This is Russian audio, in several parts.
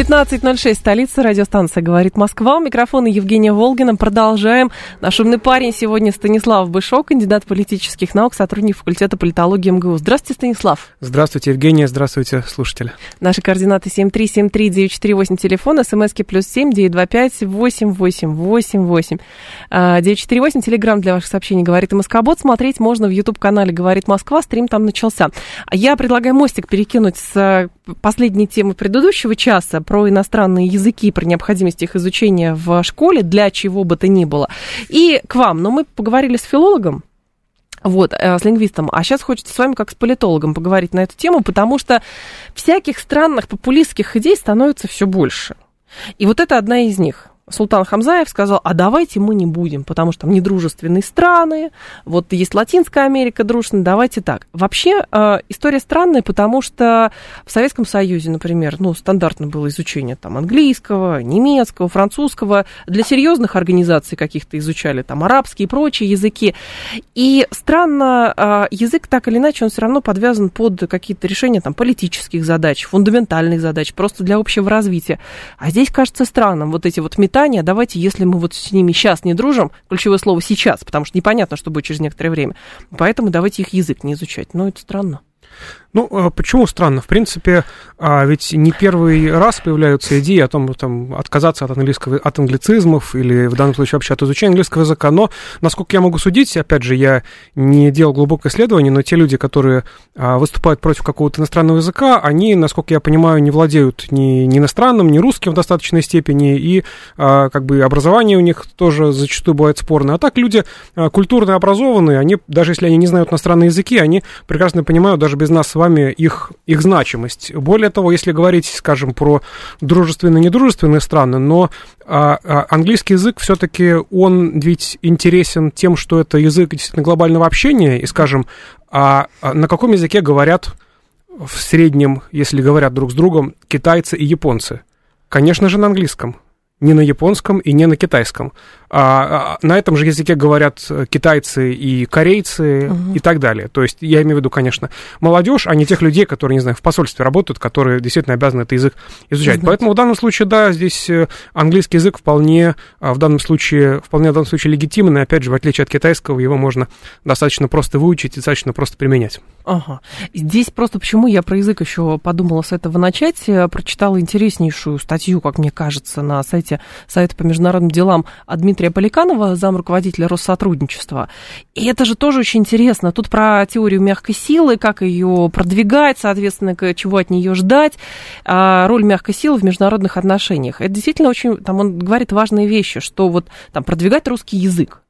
15.06, столица, радиостанция «Говорит Москва». У микрофона Евгения Волгина. Продолжаем. Наш умный парень сегодня Станислав Бышок, кандидат политических наук, сотрудник факультета политологии МГУ. Здравствуйте, Станислав. Здравствуйте, Евгения. Здравствуйте, слушатели. Наши координаты 7373948, телефон, смски плюс 7 925 8888. 948, телеграмм для ваших сообщений «Говорит Москобот». Смотреть можно в YouTube-канале «Говорит Москва». Стрим там начался. Я предлагаю мостик перекинуть с последней темы предыдущего часа про иностранные языки, про необходимость их изучения в школе, для чего бы то ни было. И к вам. Но мы поговорили с филологом, вот, э, с лингвистом. А сейчас хочется с вами, как с политологом, поговорить на эту тему, потому что всяких странных популистских идей становится все больше. И вот это одна из них. Султан Хамзаев сказал, а давайте мы не будем, потому что там недружественные страны, вот есть Латинская Америка дружная, давайте так. Вообще э, история странная, потому что в Советском Союзе, например, ну, стандартно было изучение там английского, немецкого, французского, для серьезных организаций каких-то изучали там арабские и прочие языки. И странно, э, язык так или иначе, он все равно подвязан под какие-то решения там политических задач, фундаментальных задач, просто для общего развития. А здесь кажется странным вот эти вот метафоры питания, давайте, если мы вот с ними сейчас не дружим, ключевое слово сейчас, потому что непонятно, что будет через некоторое время, поэтому давайте их язык не изучать. Но это странно. Ну, а почему странно? В принципе, а, ведь не первый раз появляются идеи о том, там, отказаться от, английского, от англицизмов или в данном случае вообще от изучения английского языка. Но, насколько я могу судить, опять же, я не делал глубокое исследование, но те люди, которые а, выступают против какого-то иностранного языка, они, насколько я понимаю, не владеют ни, ни иностранным, ни русским в достаточной степени, и как бы образование у них тоже зачастую бывает спорное. А так люди культурно образованные, они, даже если они не знают иностранные языки, они прекрасно понимают даже без нас с вами их, их значимость. Более того, если говорить, скажем, про дружественные и недружественные страны, но а, а, английский язык все-таки, он ведь интересен тем, что это язык действительно глобального общения, и, скажем, а, а на каком языке говорят в среднем, если говорят друг с другом, китайцы и японцы? Конечно же, на английском не на японском и не на китайском. А, а, на этом же языке говорят китайцы и корейцы угу. и так далее. То есть я имею в виду, конечно, молодежь, а не тех людей, которые, не знаю, в посольстве работают, которые действительно обязаны этот язык изучать. Знать. Поэтому в данном случае, да, здесь э, английский язык вполне а, в данном случае, вполне в данном случае легитимный. Опять же, в отличие от китайского, его можно достаточно просто выучить и достаточно просто применять. Ага. Здесь просто почему я про язык еще подумала с этого начать, прочитала интереснейшую статью, как мне кажется, на сайте Совета по международным делам от Дмитрия Поликанова, зам руководителя Россотрудничества. И это же тоже очень интересно. Тут про теорию мягкой силы, как ее продвигать, соответственно, чего от нее ждать, а, роль мягкой силы в международных отношениях. Это действительно очень, там он говорит важные вещи, что вот там продвигать русский язык,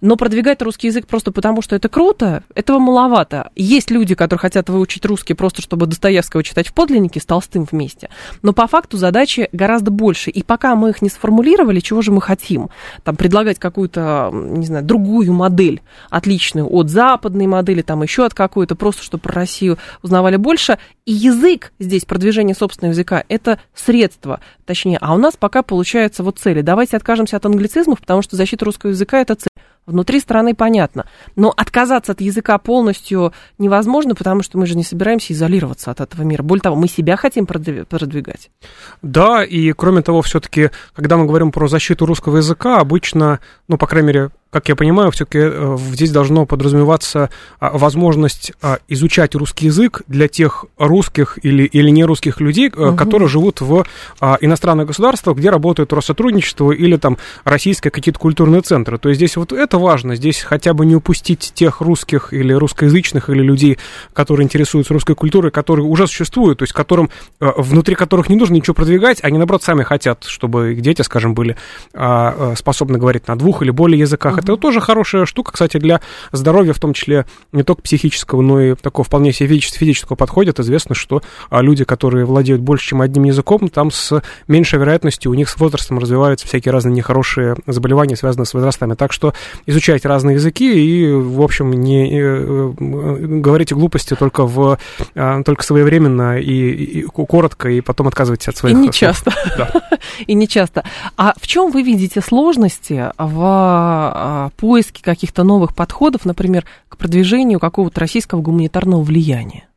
но продвигать русский язык просто потому, что это круто, этого маловато. Есть люди, которые хотят выучить русский просто, чтобы Достоевского читать в подлиннике с Толстым вместе. Но по факту задачи гораздо больше. И пока мы их не сформулировали, чего же мы хотим? Там предлагать какую-то, не знаю, другую модель, отличную от западной модели, там еще от какой-то, просто чтобы про Россию узнавали больше. И язык здесь, продвижение собственного языка, это средство, точнее. А у нас пока получается вот цели. Давайте откажемся от англицизмов, потому что защита русского языка – это цель. Внутри страны понятно. Но отказаться от языка полностью невозможно, потому что мы же не собираемся изолироваться от этого мира. Более того, мы себя хотим продвигать. Да, и кроме того, все-таки, когда мы говорим про защиту русского языка, обычно, ну, по крайней мере, как я понимаю, все-таки э, здесь должно подразумеваться а, возможность а, изучать русский язык для тех русских или, или нерусских людей, угу. которые живут в а, иностранных государствах, где работает Россотрудничество или там российские какие-то культурные центры. То есть здесь вот это это важно. Здесь хотя бы не упустить тех русских или русскоязычных, или людей, которые интересуются русской культурой, которые уже существуют, то есть которым, э, внутри которых не нужно ничего продвигать, они, наоборот, сами хотят, чтобы их дети, скажем, были а, э, способны говорить на двух или более языках. Угу. Это тоже хорошая штука, кстати, для здоровья, в том числе не только психического, но и такого вполне себе физического подходит. Известно, что а, люди, которые владеют больше, чем одним языком, там с меньшей вероятностью у них с возрастом развиваются всякие разные нехорошие заболевания, связанные с возрастами. Так что изучайте разные языки и, в общем, не э, говорите глупости только, в, а, только своевременно и, и коротко, и потом отказывайтесь от своих... И не часто. Да. И не часто. А в чем вы видите сложности в а, поиске каких-то новых подходов, например, к продвижению какого-то российского гуманитарного влияния?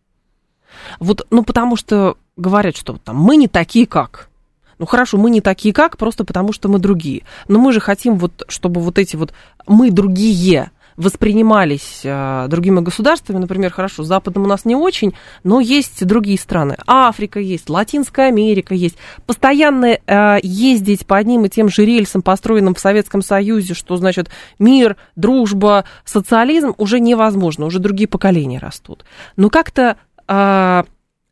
Вот, ну, потому что говорят, что там мы не такие как. Ну хорошо, мы не такие как, просто потому что мы другие. Но мы же хотим вот, чтобы вот эти вот мы другие воспринимались э, другими государствами, например, хорошо, Западом у нас не очень, но есть другие страны. Африка есть, Латинская Америка есть. Постоянно э, ездить по одним и тем же рельсам, построенным в Советском Союзе, что значит мир, дружба, социализм, уже невозможно, уже другие поколения растут. Но как-то э,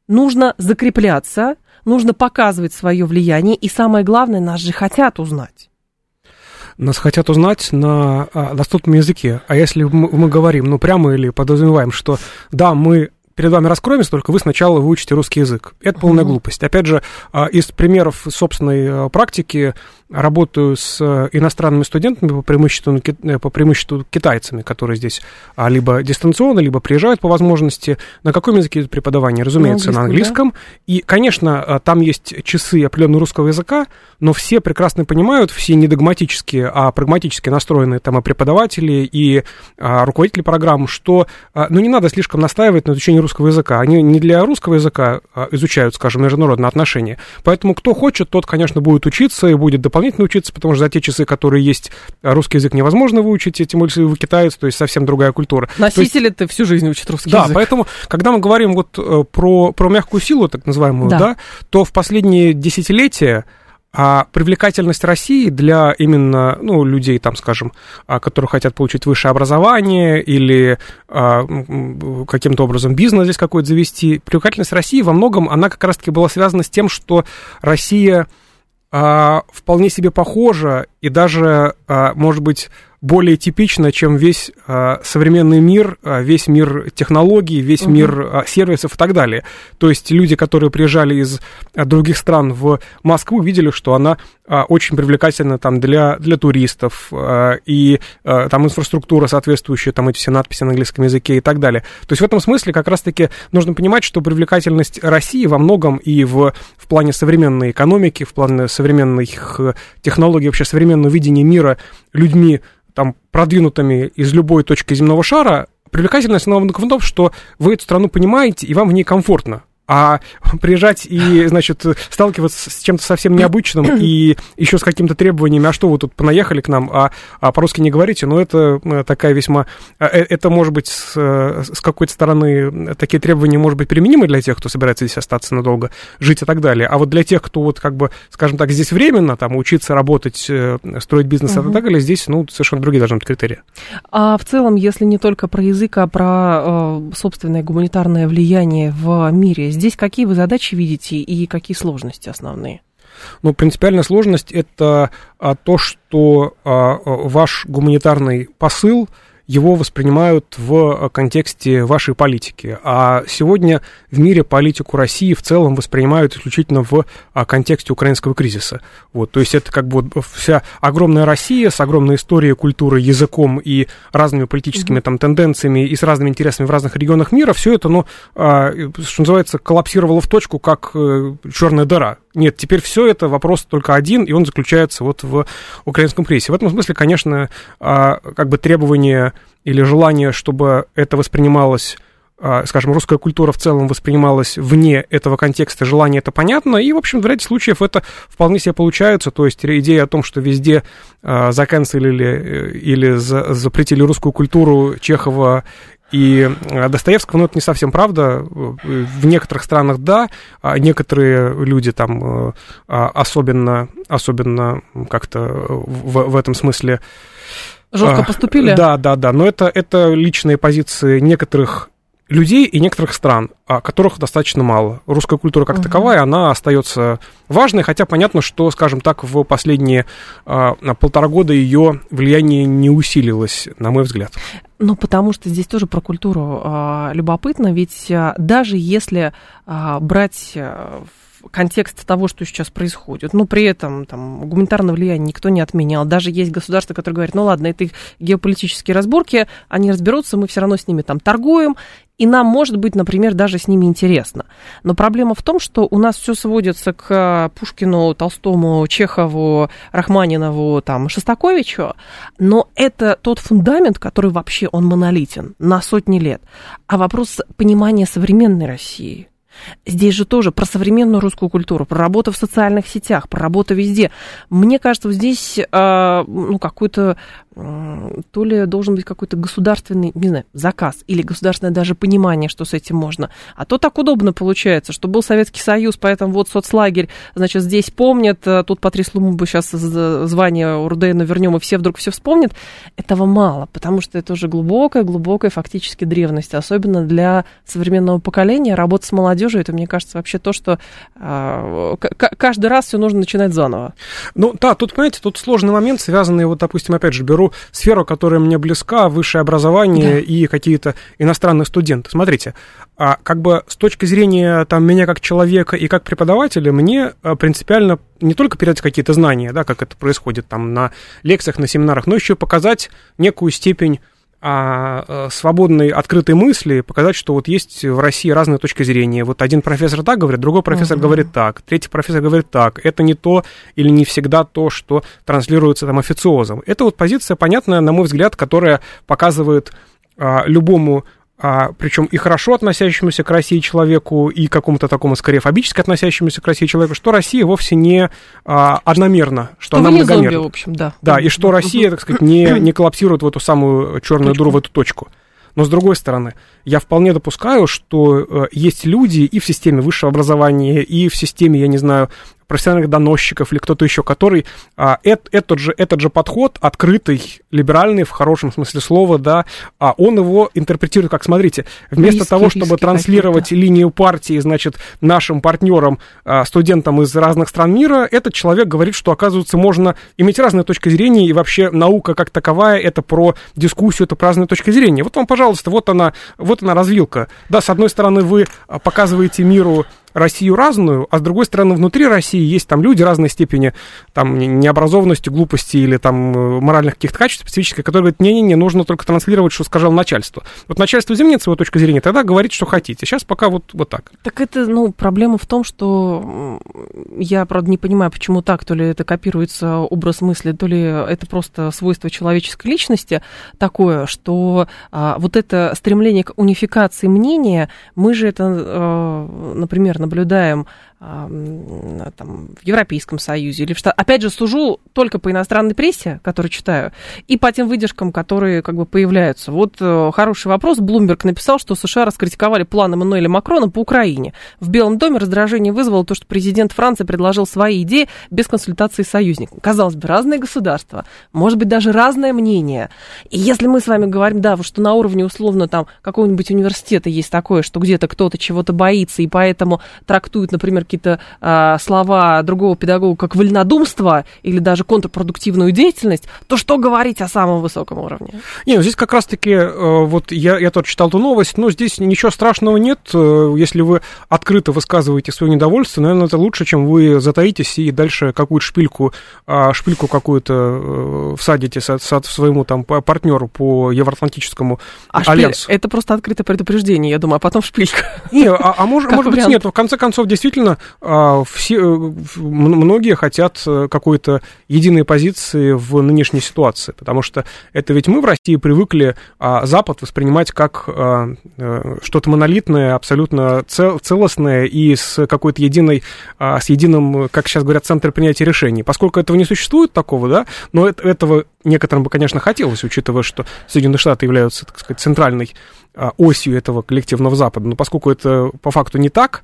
нужно закрепляться, нужно показывать свое влияние, и самое главное, нас же хотят узнать. Нас хотят узнать на а, доступном языке. А если мы, мы говорим, ну, прямо или подразумеваем, что да, мы перед вами раскроемся, только вы сначала выучите русский язык. Это полная uh-huh. глупость. Опять же, а, из примеров собственной а, практики работаю с э, иностранными студентами, по преимуществу, э, по преимуществу китайцами, которые здесь а, либо дистанционно, либо приезжают по возможности. На каком языке идет преподавание? Разумеется, на английском. Да? И, конечно, а, там есть часы определенного русского языка, но все прекрасно понимают, все не догматические, а прагматически настроенные там и преподаватели, и а, руководители программ, что ну, не надо слишком настаивать на изучении русского языка. Они не для русского языка изучают, скажем, международные отношения. Поэтому кто хочет, тот, конечно, будет учиться и будет дополнительно дополнительно учиться, потому что за те часы, которые есть, русский язык невозможно выучить, тем более, если вы китаец, то есть совсем другая культура. Носители-то всю жизнь учат русский да, язык. Да, поэтому, когда мы говорим вот э, про, про мягкую силу, так называемую, да. да, то в последние десятилетия а привлекательность России для именно, ну, людей, там, скажем, а, которые хотят получить высшее образование или а, каким-то образом бизнес здесь какой-то завести, привлекательность России во многом, она как раз-таки была связана с тем, что Россия а, вполне себе похожа и даже, а, может быть, более типично, чем весь а, современный мир, а, весь мир технологий, весь угу. мир а, сервисов и так далее. То есть люди, которые приезжали из а, других стран в Москву, видели, что она а, очень привлекательна там для, для туристов, а, и а, там инфраструктура соответствующая, там эти все надписи на английском языке и так далее. То есть в этом смысле как раз-таки нужно понимать, что привлекательность России во многом и в, в плане современной экономики, в плане современных технологий, вообще современного видения мира людьми, там, продвинутыми из любой точки земного шара, привлекательность основана в том, что вы эту страну понимаете, и вам в ней комфортно. А приезжать и, значит, сталкиваться с чем-то совсем необычным и еще с какими-то требованиями, а что вы тут понаехали к нам, а, а по-русски не говорите, ну, это э, такая весьма... Э, э, это, может быть, с, с какой-то стороны такие требования, может быть, применимы для тех, кто собирается здесь остаться надолго, жить и так далее. А вот для тех, кто вот как бы, скажем так, здесь временно, там, учиться, работать, строить бизнес угу. и так далее, здесь, ну, совершенно другие должны быть критерии. А в целом, если не только про язык, а про собственное гуманитарное влияние в мире, Здесь какие вы задачи видите и какие сложности основные? Ну, принципиальная сложность это а, то, что а, ваш гуманитарный посыл его воспринимают в э, контексте вашей политики. А сегодня в мире политику России в целом воспринимают исключительно в а, контексте украинского кризиса. Вот, то есть это как бы вся огромная Россия с огромной историей, культурой, языком и разными политическими там тенденциями и с разными интересами в разных регионах мира, все это, ну, а, что называется, коллапсировало в точку, как э, черная дыра. Нет, теперь все это вопрос только один, и он заключается вот в украинском кризисе. В этом смысле, конечно, а, как бы требования или желание, чтобы это воспринималось а, скажем, русская культура в целом воспринималась вне этого контекста, желание это понятно, и, в общем, в ряде случаев это вполне себе получается, то есть идея о том, что везде э, заканцелили или за, запретили русскую культуру Чехова И Достоевского, ну, это не совсем правда. В некоторых странах да, а некоторые люди там а, особенно, особенно как-то в, в этом смысле... Жестко поступили? Да, да, да. Но это, это личные позиции некоторых людей и некоторых стран, которых достаточно мало. Русская культура как uh-huh. таковая, она остается важной, хотя понятно, что, скажем так, в последние а, полтора года ее влияние не усилилось, на мой взгляд. Ну, потому что здесь тоже про культуру а, любопытно, ведь а, даже если а, брать а, контекст того, что сейчас происходит. Но при этом там, гуманитарное влияние никто не отменял. Даже есть государства, которые говорят, ну ладно, это их геополитические разборки, они разберутся, мы все равно с ними там торгуем, и нам, может быть, например, даже с ними интересно. Но проблема в том, что у нас все сводится к Пушкину, Толстому, Чехову, Рахманинову, там, Шостаковичу, но это тот фундамент, который вообще он монолитен на сотни лет. А вопрос понимания современной России – Здесь же тоже про современную русскую культуру, про работу в социальных сетях, про работу везде. Мне кажется, вот здесь э, ну, какой-то то ли должен быть какой-то государственный, не знаю, заказ или государственное даже понимание, что с этим можно. А то так удобно получается, что был Советский Союз, поэтому вот соцлагерь, значит, здесь помнят, э, тут Патрис Лумумба сейчас звание Урдейна вернем, и все вдруг все вспомнят. Этого мало, потому что это уже глубокая-глубокая фактически древность, особенно для современного поколения. Работа с молодежью, это, мне кажется, вообще то, что э, каждый раз все нужно начинать заново. Ну, да, тут, понимаете, тут сложный момент, связанный, вот, допустим, опять же, беру сферу, которая мне близка, высшее образование да. и какие-то иностранные студенты. Смотрите, а как бы с точки зрения там, меня как человека и как преподавателя, мне а, принципиально не только передать какие-то знания, да, как это происходит там на лекциях, на семинарах, но еще показать некую степень а, э, свободной, открытой мысли, показать, что вот есть в России разные точки зрения. Вот один профессор так говорит, другой профессор uh-huh. говорит так, третий профессор говорит так. Это не то или не всегда то, что транслируется там официозом. Это вот позиция понятная, на мой взгляд, которая показывает а, любому а, причем и хорошо относящемуся к России человеку, и какому-то такому, скорее, фобически относящемуся к России человеку, что Россия вовсе не а, одномерна, что, что она многомерна. Зомби, в общем, да. Да, и что Россия, так сказать, не, не коллапсирует в эту самую черную дыру, в эту точку. Но с другой стороны, я вполне допускаю, что э, есть люди и в системе высшего образования, и в системе, я не знаю, профессиональных доносчиков или кто-то еще, который а, эт, этот, же, этот же подход, открытый, либеральный, в хорошем смысле слова, да, а он его интерпретирует как, смотрите, вместо риски, того, чтобы транслировать линию партии, значит, нашим партнерам, а, студентам из разных стран мира, этот человек говорит, что, оказывается, можно иметь разные точки зрения, и вообще наука как таковая, это про дискуссию, это про разные точки зрения. Вот вам, пожалуйста, вот она, вот она развилка. Да, с одной стороны, вы показываете миру Россию разную, а с другой стороны, внутри России есть там люди разной степени там, необразованности, глупости или там э, моральных каких-то качеств специфических, которые говорят, не-не-не, нужно только транслировать, что сказал начальство. Вот начальство изменит свою точку зрения, тогда говорит, что хотите. Сейчас пока вот, вот так. Так это, ну, проблема в том, что я, правда, не понимаю, почему так, то ли это копируется образ мысли, то ли это просто свойство человеческой личности такое, что а, вот это стремление к унификации мнения, мы же это, а, например, наблюдаем там, в Европейском Союзе или в Штатах. Опять же, сужу только по иностранной прессе, которую читаю, и по тем выдержкам, которые как бы появляются. Вот э, хороший вопрос. Блумберг написал, что США раскритиковали планы Мануэля Макрона по Украине. В Белом доме раздражение вызвало то, что президент Франции предложил свои идеи без консультации с союзником. Казалось бы, разные государства, может быть, даже разное мнение. И если мы с вами говорим, да, что на уровне условно там какого-нибудь университета есть такое, что где-то кто-то чего-то боится, и поэтому трактует, например, какие-то а, слова другого педагога как вольнодумство или даже контрпродуктивную деятельность, то что говорить о самом высоком уровне? Не, ну здесь как раз-таки, э, вот я, я тоже читал эту новость, но здесь ничего страшного нет, э, если вы открыто высказываете свое недовольство, наверное, это лучше, чем вы затаитесь и дальше какую-то шпильку, а, шпильку какую-то э, всадите со, со, своему там партнеру по Евроатлантическому а альянсу. Шпиль, это просто открытое предупреждение, я думаю, а потом шпилька. Не, а, а может, может быть нет, в конце концов, действительно, а, все, э, многие хотят э, какой-то единой позиции в нынешней ситуации, потому что это ведь мы в России привыкли а, Запад воспринимать как а, что-то монолитное, абсолютно цел, целостное и с какой-то единой, с единым, как сейчас говорят, центром принятия решений. Поскольку этого не существует такого, да, но этого некоторым бы, конечно, хотелось, учитывая, что Соединенные Штаты являются, так сказать, центральной осью этого коллективного Запада. Но поскольку это по факту не так,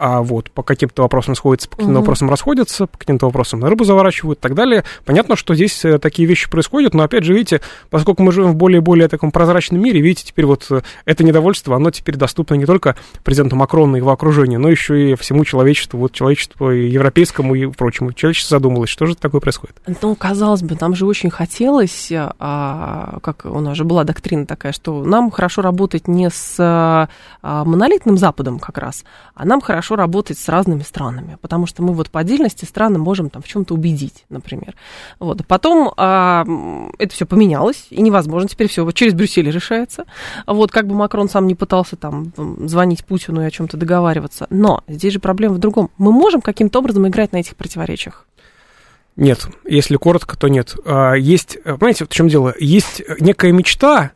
а вот по каким-то вопросам сходятся, по каким-то угу. вопросам расходятся, по каким-то вопросам на рыбу заворачивают и так далее. Понятно, что здесь э, такие вещи происходят, но опять же, видите, поскольку мы живем в более и более таком прозрачном мире, видите, теперь вот э, это недовольство, оно теперь доступно не только президенту Макрону и его окружению, но еще и всему человечеству, вот человечеству и европейскому и прочему. Человечество задумалось, что же такое происходит. Ну, казалось бы, нам же очень хотелось, а, как у нас же была доктрина такая, что нам хорошо работать не с а, монолитным Западом как раз, а нам хорошо хорошо работать с разными странами, потому что мы вот по отдельности страны можем там в чем-то убедить, например. Вот. Потом а, это все поменялось, и невозможно теперь все вот через Брюссель решается. Вот как бы Макрон сам не пытался там звонить Путину и о чем-то договариваться. Но здесь же проблема в другом. Мы можем каким-то образом играть на этих противоречиях? Нет, если коротко, то нет. А, есть, понимаете, в чем дело? Есть некая мечта,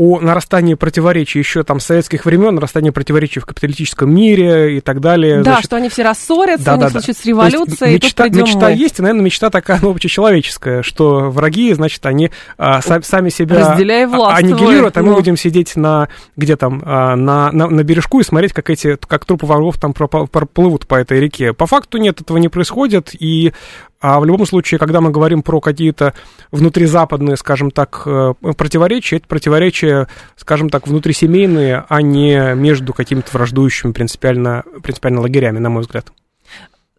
о нарастании противоречий еще там советских времен, нарастании противоречий в капиталистическом мире и так далее. Да, Значит, что они все рассорятся, да, у них да, случится да. революция, есть, и мечта, тут мечта мы. есть, и, наверное, мечта такая, ну, общечеловеческая, что враги, значит, они а, сами себя Разделяя власть аннигилируют, а мы ну. будем сидеть на, где там, а, на, на, на бережку и смотреть, как эти, как трупы врагов там проплывут по этой реке. По факту нет, этого не происходит, и а в любом случае, когда мы говорим про какие-то внутризападные, скажем так, э, противоречия, это противоречия, скажем так, внутрисемейные, а не между какими-то враждующими принципиально, принципиально лагерями, на мой взгляд.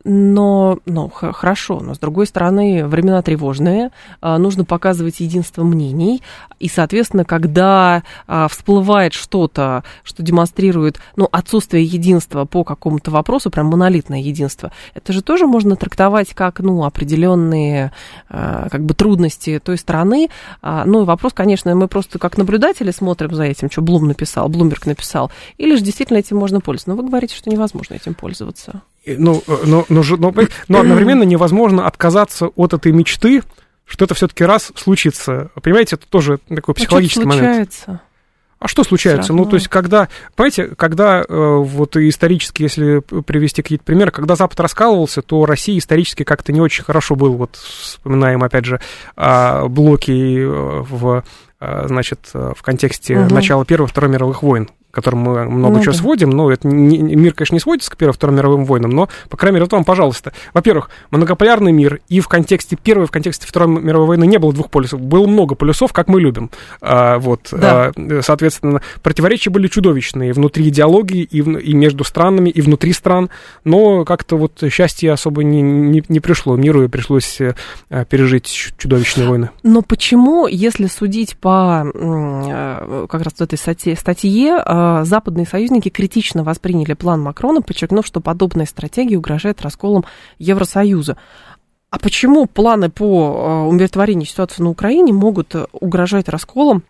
Но, ну, хорошо, но с другой стороны, времена тревожные, а, нужно показывать единство мнений, и, соответственно, когда а, всплывает что-то, что демонстрирует, ну, отсутствие единства по какому-то вопросу, прям монолитное единство, это же тоже можно трактовать как, ну, определенные, а, как бы, трудности той страны. Ну, вопрос, конечно, мы просто как наблюдатели смотрим за этим, что Блум написал, Блумберг написал, или же действительно этим можно пользоваться. Но вы говорите, что невозможно этим пользоваться ну, но, но, но, но одновременно невозможно отказаться от этой мечты, что это все-таки раз случится. Понимаете, это тоже такой психологический а момент. А что случается? Ну, то есть, когда, понимаете, когда э, вот исторически, если привести какие-то примеры, когда Запад раскалывался, то Россия исторически как-то не очень хорошо был, вот вспоминаем, опять же, э, блоки э, в э, значит, э, в контексте угу. начала Первой и Второй мировых войн, к которым мы много ну, чего да. сводим, но это не, мир, конечно, не сводится к Первой Второй мировым войнам, но, по крайней мере, вот вам, пожалуйста. Во-первых, многополярный мир, и в контексте Первой, в контексте Второй мировой войны не было двух полюсов, было много полюсов, как мы любим. А, вот, да. а, соответственно, противоречия были чудовищные внутри идеологии, и, в, и между странами, и внутри стран, но как-то вот счастье особо не, не, не пришло миру, и пришлось а, пережить чудовищные войны. Но почему, если судить по э, как раз этой статье, статье западные союзники критично восприняли план Макрона, подчеркнув, что подобная стратегия угрожает расколом Евросоюза. А почему планы по а, умиротворению ситуации на Украине могут угрожать расколом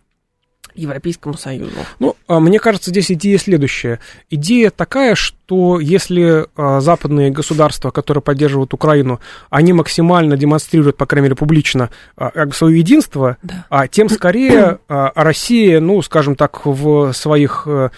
Европейскому Союзу? Ну, а, мне кажется, здесь идея следующая. Идея такая, что если а, западные государства, которые поддерживают Украину, они максимально демонстрируют, по крайней мере, публично а, свое единство, да. а тем скорее Россия, ну, скажем так, в своих э,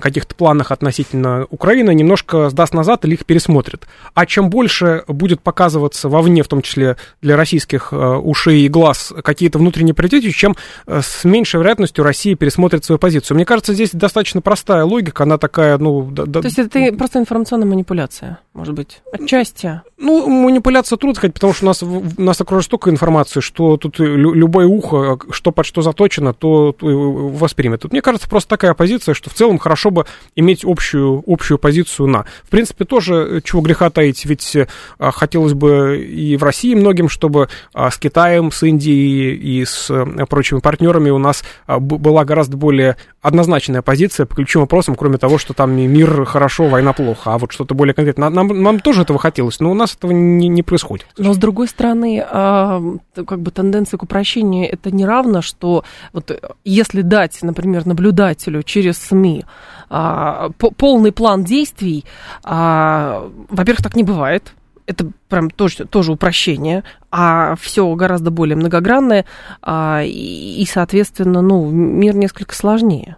каких-то планах относительно Украины немножко сдаст назад или их пересмотрит. А чем больше будет показываться вовне, в том числе для российских э, ушей и глаз, какие-то внутренние приоритеты, чем э, с меньшей вероятностью Россия пересмотрит свою позицию. Мне кажется, здесь достаточно простая логика, она такая, ну... То да, есть это просто информационная манипуляция, может быть, отчасти? Ну, манипуляция трудно сказать, потому что у нас, нас окружает столько информации, что тут любое ухо, что под что заточено, то, то воспримет. Тут, мне кажется, просто такая позиция, что в целом хорошо бы иметь общую, общую позицию на. В принципе, тоже, э, чего греха таить, ведь а, хотелось бы и в России многим, чтобы а, с Китаем, с Индией и с а, прочими партнерами у нас а, была гораздо более однозначная позиция по ключевым вопросам, кроме того, что там мир хорошо, война плохо, а вот что-то более конкретное. Нам, нам тоже этого хотелось, но у нас этого не, не происходит. Но с другой стороны, а, как бы тенденция к упрощению это не равно, что вот если дать, например, наблюдателю через СМИ а, полный план действий, а, во-первых, так не бывает это прям тоже, тоже упрощение, а все гораздо более многогранное, а, и, соответственно, ну, мир несколько сложнее.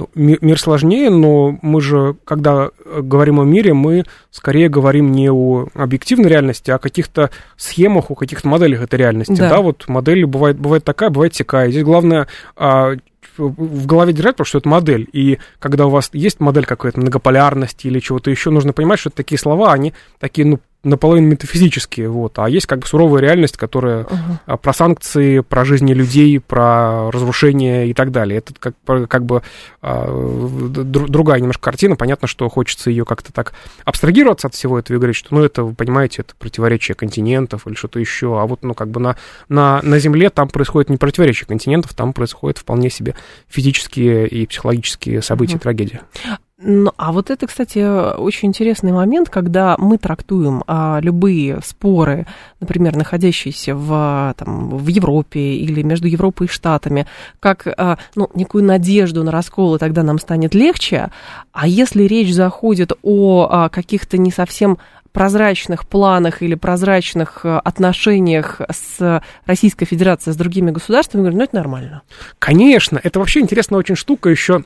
Ну, мир, сложнее, но мы же, когда говорим о мире, мы скорее говорим не о объективной реальности, а о каких-то схемах, о каких-то моделях этой реальности. Да, да вот модель бывает, бывает такая, бывает такая. Здесь главное а, в голове держать, потому что это модель. И когда у вас есть модель какой-то многополярности или чего-то еще, нужно понимать, что такие слова, они такие, ну, наполовину метафизические, вот, а есть как бы суровая реальность, которая uh-huh. про санкции, про жизни людей, про разрушение и так далее. Это как, как бы а, другая немножко картина. Понятно, что хочется ее как-то так абстрагироваться от всего этого и говорить, что, ну, это, вы понимаете, это противоречие континентов или что-то еще. А вот, ну, как бы на, на, на Земле там происходит не противоречие континентов, там происходят вполне себе физические и психологические события, uh-huh. трагедии. Ну, а вот это, кстати, очень интересный момент, когда мы трактуем а, любые споры, например, находящиеся в, там, в Европе или между Европой и Штатами, как а, ну, некую надежду на раскол, и тогда нам станет легче. А если речь заходит о а, каких-то не совсем прозрачных планах или прозрачных а, отношениях с Российской Федерацией, с другими государствами, говорю, ну это нормально. Конечно, это вообще интересная очень штука еще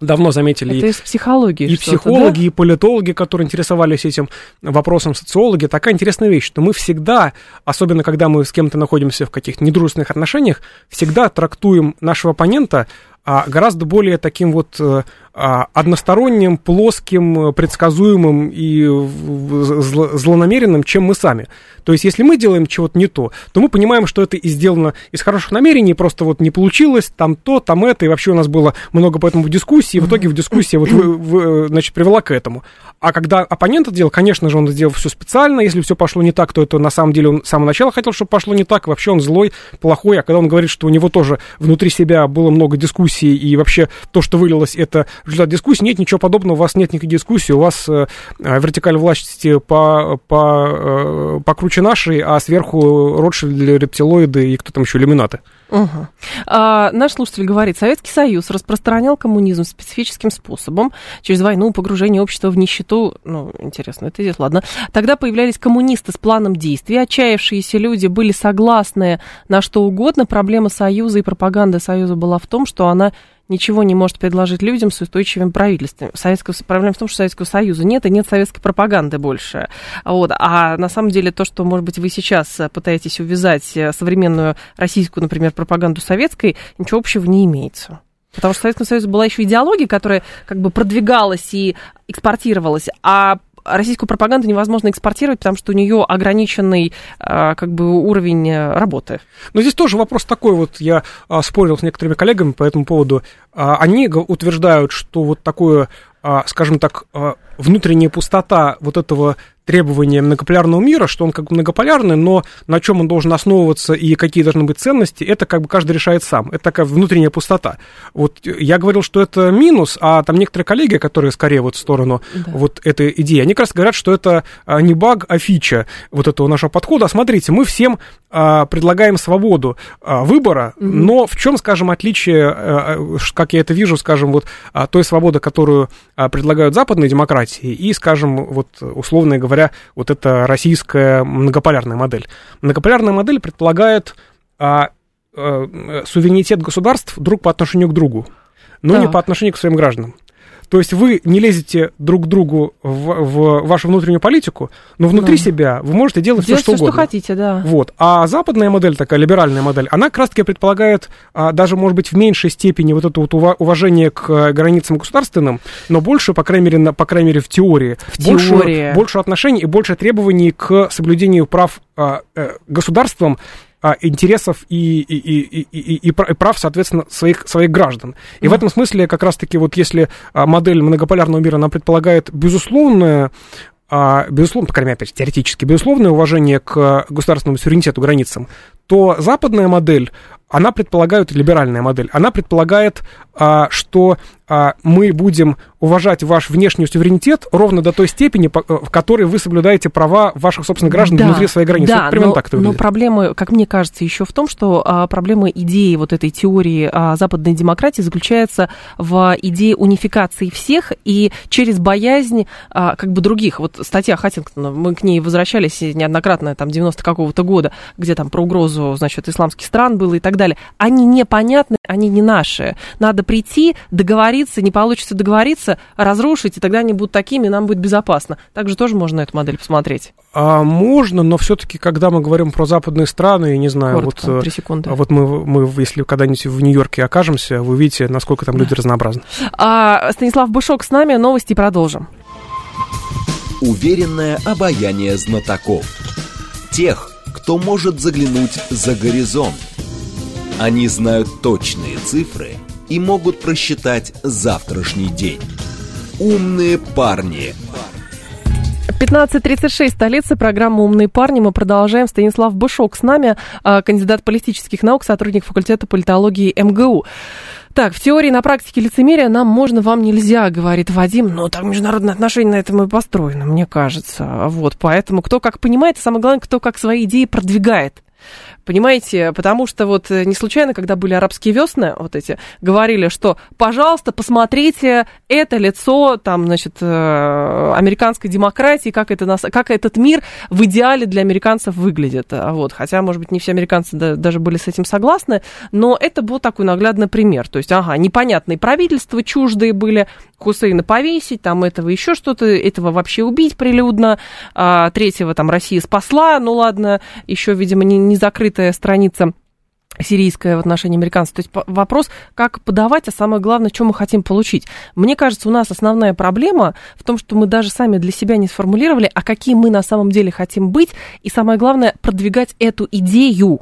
давно заметили. Это из психологии. И психологи, да? и политологи, которые интересовались этим вопросом, социологи. Такая интересная вещь, что мы всегда, особенно когда мы с кем-то находимся в каких-то недружественных отношениях, всегда трактуем нашего оппонента а, гораздо более таким вот э, односторонним, плоским, предсказуемым и злонамеренным, чем мы сами. То есть, если мы делаем чего-то не то, то мы понимаем, что это и сделано из хороших намерений, просто вот не получилось, там то, там это, и вообще у нас было много по этому дискуссии, и в итоге в дискуссии вот, вы, вы, значит, привела к этому. А когда оппонент это делал, конечно же, он сделал все специально, если все пошло не так, то это на самом деле он с самого начала хотел, чтобы пошло не так, вообще он злой, плохой, а когда он говорит, что у него тоже внутри себя было много дискуссий, и вообще то, что вылилось, это результат дискуссии. Нет ничего подобного, у вас нет никакой дискуссии, у вас э, вертикаль власти по, по, э, покруче нашей, а сверху Ротшильды, рептилоиды и кто там еще, иллюминаты. Угу. А, наш слушатель говорит, Советский Союз распространял коммунизм специфическим способом, через войну, погружение общества в нищету, ну, интересно, это здесь, ладно. Тогда появлялись коммунисты с планом действий, отчаявшиеся люди были согласны на что угодно. Проблема Союза и пропаганда Союза была в том, что она ничего не может предложить людям с устойчивым правительством. Советского, проблема в том, что Советского Союза нет, и нет советской пропаганды больше. Вот. А на самом деле то, что, может быть, вы сейчас пытаетесь увязать э, современную российскую, например, пропаганду советской, ничего общего не имеется. Потому что в Советском Союзе была еще идеология, которая как бы продвигалась и экспортировалась, а российскую пропаганду невозможно экспортировать, потому что у нее ограниченный а, как бы уровень э, работы. Но здесь тоже вопрос такой, вот я а, спорил с некоторыми коллегами по этому поводу. А, они утверждают, что вот такое, скажем так, внутренняя пустота вот этого требования многополярного мира, что он как бы многополярный, но на чем он должен основываться и какие должны быть ценности, это как бы каждый решает сам. Это такая внутренняя пустота. Вот я говорил, что это минус, а там некоторые коллеги, которые скорее вот в сторону да. вот этой идеи, они как раз говорят, что это а, не баг, а фича вот этого нашего подхода. А смотрите, мы всем а, предлагаем свободу а, выбора, mm-hmm. но в чем, скажем, отличие, а, как я это вижу, скажем, вот той свободы, которую предлагают западные демократии и, скажем, вот условно говоря, говоря, вот эта российская многополярная модель. Многополярная модель предполагает а, а, суверенитет государств друг по отношению к другу, но да. не по отношению к своим гражданам. То есть вы не лезете друг к другу в, в вашу внутреннюю политику, но внутри да. себя вы можете делать, делать все, что все, угодно. что хотите, да. Вот. А западная модель, такая либеральная модель, она как раз-таки предполагает а, даже, может быть, в меньшей степени вот это вот уважение к границам государственным, но больше, по крайней мере, на, по крайней мере в теории, в больше, теории. больше отношений и больше требований к соблюдению прав а, а, государством а, интересов и, и, и, и, и прав, соответственно, своих, своих граждан. И mm. в этом смысле, как раз-таки, вот если а, модель многополярного мира, она предполагает безусловное а, безусловно, по крайней мере, опять теоретически, безусловное уважение к государственному суверенитету, границам, то западная модель, она предполагает, либеральная модель, она предполагает, что мы будем уважать ваш внешний суверенитет ровно до той степени, э, в которой вы соблюдаете права ваших собственных граждан да, внутри своей границы. Да, примерно но, так это но проблема, как мне кажется, еще в том, что а, проблема идеи вот этой теории а, западной демократии заключается в идее унификации всех и через боязнь а, как бы других. Вот статья Хаттингтона, мы к ней возвращались неоднократно, там, 90 какого-то года, где там про угрозу, значит, исламских стран было и так далее. Они непонятны, они не наши. Надо прийти, договориться, не получится договориться, разрушить, и тогда они будут такими, и нам будет безопасно. Также тоже можно эту модель посмотреть. А, можно, но все-таки, когда мы говорим про западные страны, не знаю, Коротко, вот, 3 секунды. вот мы, мы, если когда-нибудь в Нью-Йорке окажемся, вы видите, насколько там люди разнообразны. А, Станислав Бушок с нами, новости продолжим. Уверенное обаяние знатоков. Тех, кто может заглянуть за горизонт. Они знают точные цифры и могут просчитать завтрашний день. Умные парни. 15.36, столица, программа «Умные парни». Мы продолжаем. Станислав Бышок с нами, а, кандидат политических наук, сотрудник факультета политологии МГУ. Так, в теории, на практике лицемерия нам можно, вам нельзя, говорит Вадим. Но так международные отношения на этом и построены, мне кажется. Вот, поэтому кто как понимает, и самое главное, кто как свои идеи продвигает. Понимаете, потому что вот э, не случайно, когда были арабские весны, вот эти, говорили, что, пожалуйста, посмотрите это лицо, там, значит, э, американской демократии, как, это нас, как этот мир в идеале для американцев выглядит. А вот. Хотя, может быть, не все американцы даже были с этим согласны, но это был такой наглядный пример. То есть, ага, непонятные правительства чуждые были, Хусейна повесить, там этого еще что-то, этого вообще убить прилюдно, а, третьего там Россия спасла, ну ладно, еще, видимо, не, не закрытая страница сирийская в отношении американцев. То есть вопрос, как подавать, а самое главное, что мы хотим получить. Мне кажется, у нас основная проблема в том, что мы даже сами для себя не сформулировали, а какие мы на самом деле хотим быть, и самое главное, продвигать эту идею.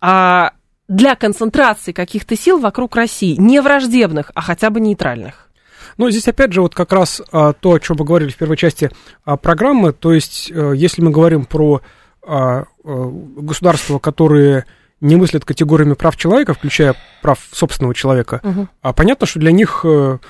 А для концентрации каких-то сил вокруг России, не враждебных, а хотя бы нейтральных. Ну, здесь опять же вот как раз а, то, о чем мы говорили в первой части а, программы, то есть а, если мы говорим про а, а, государства, которые не мыслят категориями прав человека, включая прав собственного человека, угу. а понятно, что для них а,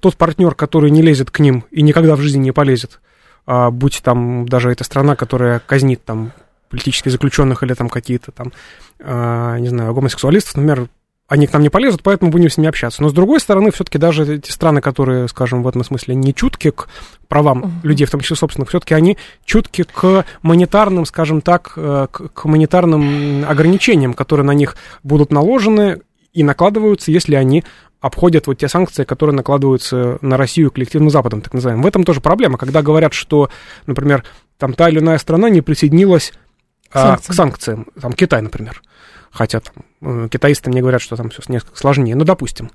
тот партнер, который не лезет к ним и никогда в жизни не полезет, а, будь там даже эта страна, которая казнит там политических заключенных или там какие-то там, а, не знаю, гомосексуалистов, например, они к нам не полезут, поэтому будем с ними общаться. Но с другой стороны, все-таки даже эти страны, которые, скажем, в этом смысле не чутки к правам uh-huh. людей, в том числе собственных, все-таки они чутки к монетарным, скажем так, э, к, к монетарным ограничениям, которые на них будут наложены и накладываются, если они обходят вот те санкции, которые накладываются на Россию коллективным Западом, так называемым. В этом тоже проблема, когда говорят, что, например, там та или иная страна не присоединилась а, к санкциям, там Китай, например хотя там, э, китаисты мне говорят, что там все несколько сложнее, ну, допустим.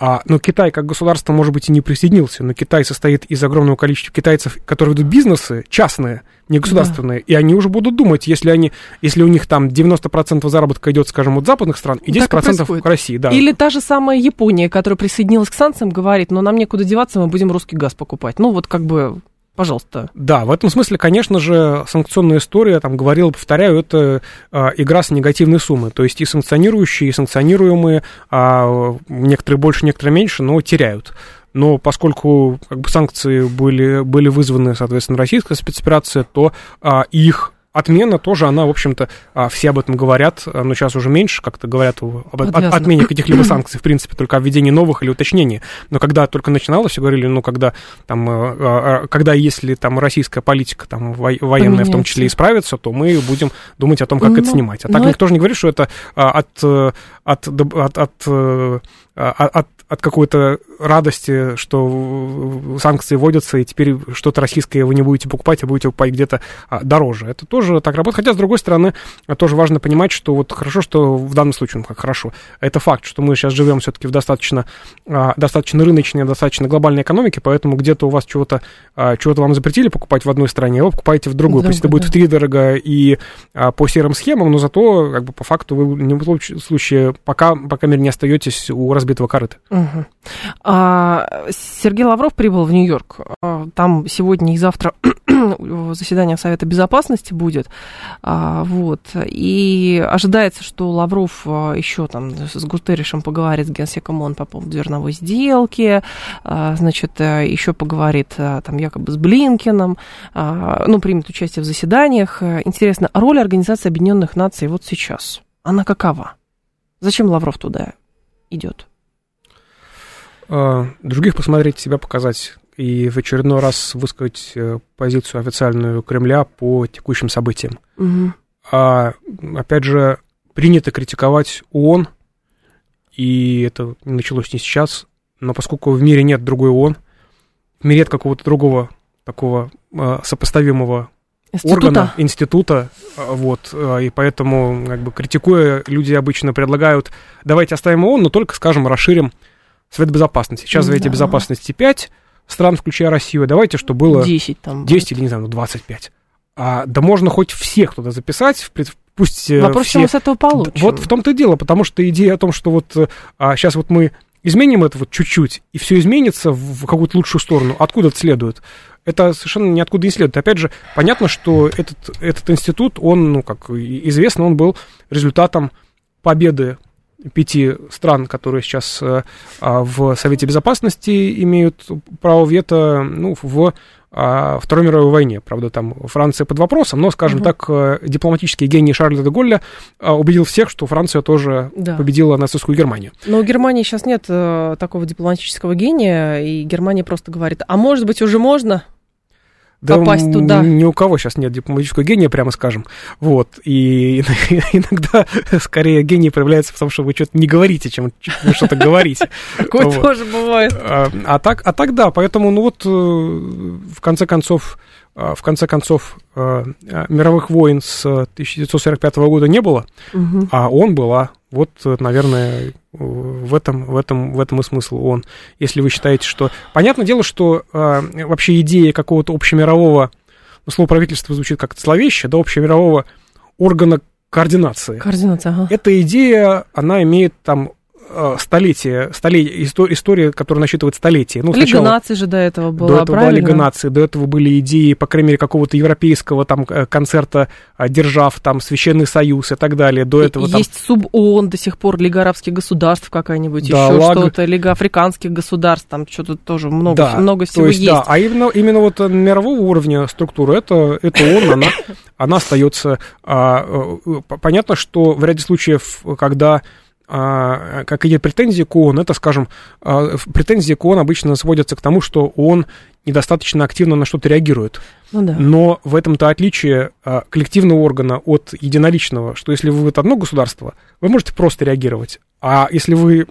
А, но Китай как государство, может быть, и не присоединился, но Китай состоит из огромного количества китайцев, которые ведут бизнесы частные, не государственные, да. и они уже будут думать, если, они, если у них там 90% заработка идет, скажем, от западных стран, и 10% к России. Да. Или та же самая Япония, которая присоединилась к санкциям, говорит, но нам некуда деваться, мы будем русский газ покупать. Ну, вот как бы Пожалуйста. Да, в этом смысле, конечно же, санкционная история, там говорил, повторяю, это э, игра с негативной суммой. То есть и санкционирующие, и санкционируемые, э, некоторые больше, некоторые меньше, но теряют. Но поскольку как бы, санкции были, были вызваны, соответственно, российской спецоперацией, то э, их отмена тоже, она, в общем-то, а, все об этом говорят, а, но сейчас уже меньше как-то говорят об от, отмене каких-либо санкций, в принципе, только о введении новых или уточнении. Но когда только начиналось, все говорили, ну, когда там, а, когда если там российская политика, там, военная Поменяется. в том числе, исправится, то мы будем думать о том, как ну, это снимать. А так никто же не говорит, что это от, от, от, от, от, от какой-то радости, что санкции вводятся, и теперь что-то российское вы не будете покупать, а будете покупать где-то а, дороже. Это тоже так работает. Хотя, с другой стороны, тоже важно понимать, что вот хорошо, что в данном случае, ну как хорошо, это факт, что мы сейчас живем все-таки в достаточно, а, достаточно рыночной, достаточно глобальной экономике, поэтому где-то у вас чего-то, а, чего-то вам запретили покупать в одной стране, а вы покупаете в другой. Пусть это будет в три дорого и по серым схемам, но зато как бы по факту вы в любом случае пока, пока мере не остаетесь у разбитого корыта. Угу. А, Сергей Лавров прибыл в Нью-Йорк. А, там сегодня и завтра заседание Совета Безопасности будет. А, вот. И ожидается, что Лавров а, еще там с Гутерришем поговорит с генсеком ООН по поводу зерновой сделки, а, значит, еще поговорит там якобы с Блинкиным, ну, примет участие в заседаниях. Интересно, роль Организации Объединенных Наций вот сейчас, она какова? Зачем Лавров туда идет? Других посмотреть, себя показать и в очередной раз высказать э, позицию официальную Кремля по текущим событиям. Угу. А, опять же, принято критиковать ООН, и это началось не сейчас, но поскольку в мире нет другой ООН, в мире нет какого-то другого такого а, сопоставимого института. органа, института, вот, и поэтому, как бы, критикуя, люди обычно предлагают, давайте оставим ООН, но только, скажем, расширим Совет Безопасности. Сейчас в Совете да. Безопасности 5, стран, включая Россию, давайте, что было... 10 там. 10 или, не знаю, 25. Ну, а, да можно хоть всех туда записать, пусть э, Вопрос, все... мы с этого получим. Вот в том-то и дело, потому что идея о том, что вот э, а, сейчас вот мы изменим это вот чуть-чуть, и все изменится в какую-то лучшую сторону, откуда это следует? Это совершенно ниоткуда не следует. Опять же, понятно, что этот, этот институт, он, ну, как известно, он был результатом победы пяти стран, которые сейчас э, а, в Совете Безопасности имеют право вето ну, в а, Второй мировой войне. Правда, там Франция под вопросом, но, скажем угу. так, э, дипломатический гений Шарля де Голля а, убедил всех, что Франция тоже да. победила нацистскую Германию. Но у Германии сейчас нет э, такого дипломатического гения, и Германия просто говорит, а может быть уже можно? Да попасть туда. Ни у кого сейчас нет дипломатического гения, прямо скажем. Вот. И иногда скорее гений проявляется в том, что вы что-то не говорите, чем вы что-то говорите. Такое тоже бывает. А, а так, а так да, поэтому, ну вот, э, в конце концов, в конце концов, а, а, мировых войн с 1945 года не было, угу. а он была. Вот, наверное, в этом, в, этом, в этом и смысл он. Если вы считаете, что... Понятное дело, что вообще идея какого-то общемирового, ну, слово правительство звучит как-то зловеще, да, общемирового органа координации. Координация, ага. Эта идея, она имеет там Э, столетие, столетие история, которая насчитывает столетия. Ну, Лига наций же до этого была, До этого правильно? была Лига наций, до этого были идеи, по крайней мере, какого-то европейского там э, концерта э, держав, там, Священный Союз и так далее. До этого Есть там... суб-ООН до сих пор, Лига арабских государств какая-нибудь, да, еще лаг... что-то, Лига африканских государств, там что-то тоже много, да, много всего есть, есть. Да, а именно, именно вот мирового уровня структура, это, это ООН, она, она остается... А, понятно, что в ряде случаев, когда а, какие претензии к ООН, это, скажем, а, претензии к ООН обычно сводятся к тому, что ООН недостаточно активно на что-то реагирует. Ну, да. Но в этом-то отличие а, коллективного органа от единоличного, что если вы одно государство, вы можете просто реагировать, а если вы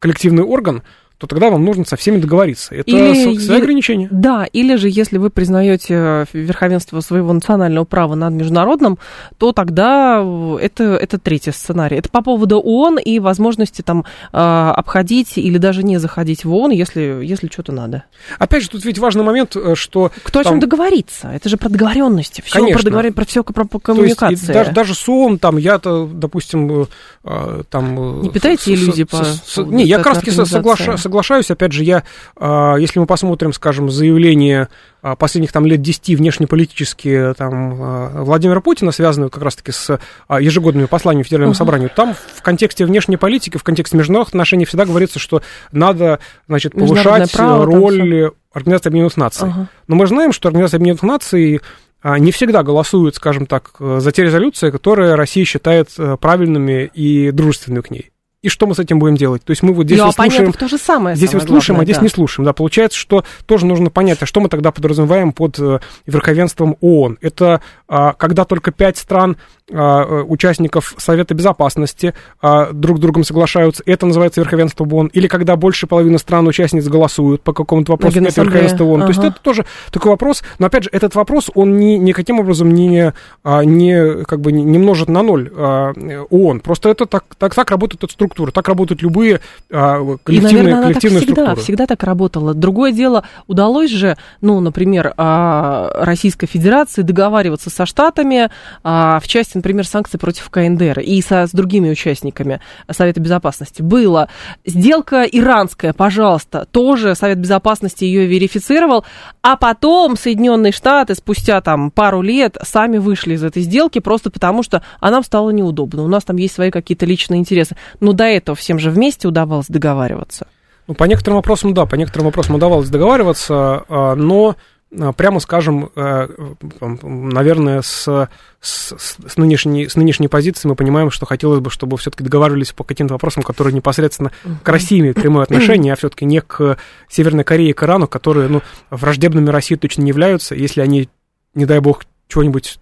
коллективный орган, то тогда вам нужно со всеми договориться. Это или, свои ограничения. Да, или же если вы признаете э, верховенство своего национального права над международным, то тогда э, это, это третий сценарий. Это по поводу ООН и возможности там э, обходить или даже не заходить в ООН, если, если что-то надо. Опять же, тут ведь важный момент, что... Кто там... о чем договорится? Это же про договоренности. Все Конечно. про, договор... про все про коммуникации. То есть, даже, даже с ООН, там, я-то, допустим, там... Не питайте иллюзий по... Не, я как раз соглашаюсь соглашаюсь. Опять же, я, а, если мы посмотрим, скажем, заявление а, последних там лет 10 внешнеполитические там, а, Владимира Путина, связанные как раз-таки с ежегодными посланиями Федеральному uh-huh. собранию, там в контексте внешней политики, в контексте международных отношений всегда говорится, что надо, значит, повышать право, роль Организации Объединенных Наций. Uh-huh. Но мы знаем, что Организация Объединенных Наций не всегда голосует, скажем так, за те резолюции, которые Россия считает э, правильными и дружественными к ней и что мы с этим будем делать? То есть мы вот здесь ну, вот слушаем... то же самое. Здесь самое слушаем, главное, а здесь да. не слушаем. Да, получается, что тоже нужно понять, а что мы тогда подразумеваем под э, верховенством ООН? Это а, когда только пять стран а, участников Совета Безопасности а, друг с другом соглашаются, это называется верховенство ООН, или когда больше половины стран-участниц голосуют по какому-то вопросу, это верховенство ООН. Ага. То есть это тоже такой вопрос, но опять же, этот вопрос, он ни, никаким образом не, не, как бы, не множит на ноль ООН, просто это так, так, так работает эта структура так работают любые коллективные, И, наверное, коллективные так всегда, структуры. всегда так работало. Другое дело, удалось же, ну, например, а, Российской Федерации договариваться со Штатами а, в части, например, санкций против КНДР и со, с другими участниками Совета Безопасности. Было. Сделка иранская, пожалуйста, тоже Совет Безопасности ее верифицировал, а потом Соединенные Штаты спустя там пару лет сами вышли из этой сделки просто потому, что а стало неудобно. У нас там есть свои какие-то личные интересы. Но до этого всем же вместе удавалось договариваться. Ну, по некоторым вопросам, да, по некоторым вопросам удавалось договариваться, а, но прямо скажем, э, наверное, с, с, с, нынешней, с нынешней позиции мы понимаем, что хотелось бы, чтобы все-таки договаривались по каким-то вопросам, которые непосредственно к России имеют прямое отношение, а все-таки не к Северной Корее и к Ирану, которые ну, враждебными России точно не являются. Если они, не дай бог, чего-нибудь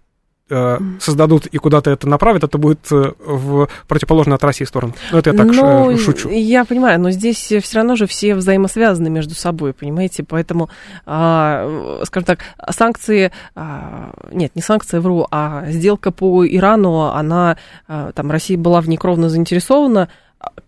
создадут и куда-то это направят, это будет э, в противоположную от России сторону. Ну, это я так но, шучу. Я понимаю, но здесь все равно же все взаимосвязаны между собой, понимаете? Поэтому, а, скажем так, санкции, а, нет, не санкции, вру, а сделка по Ирану, она, а, там, Россия была в ней кровно заинтересована,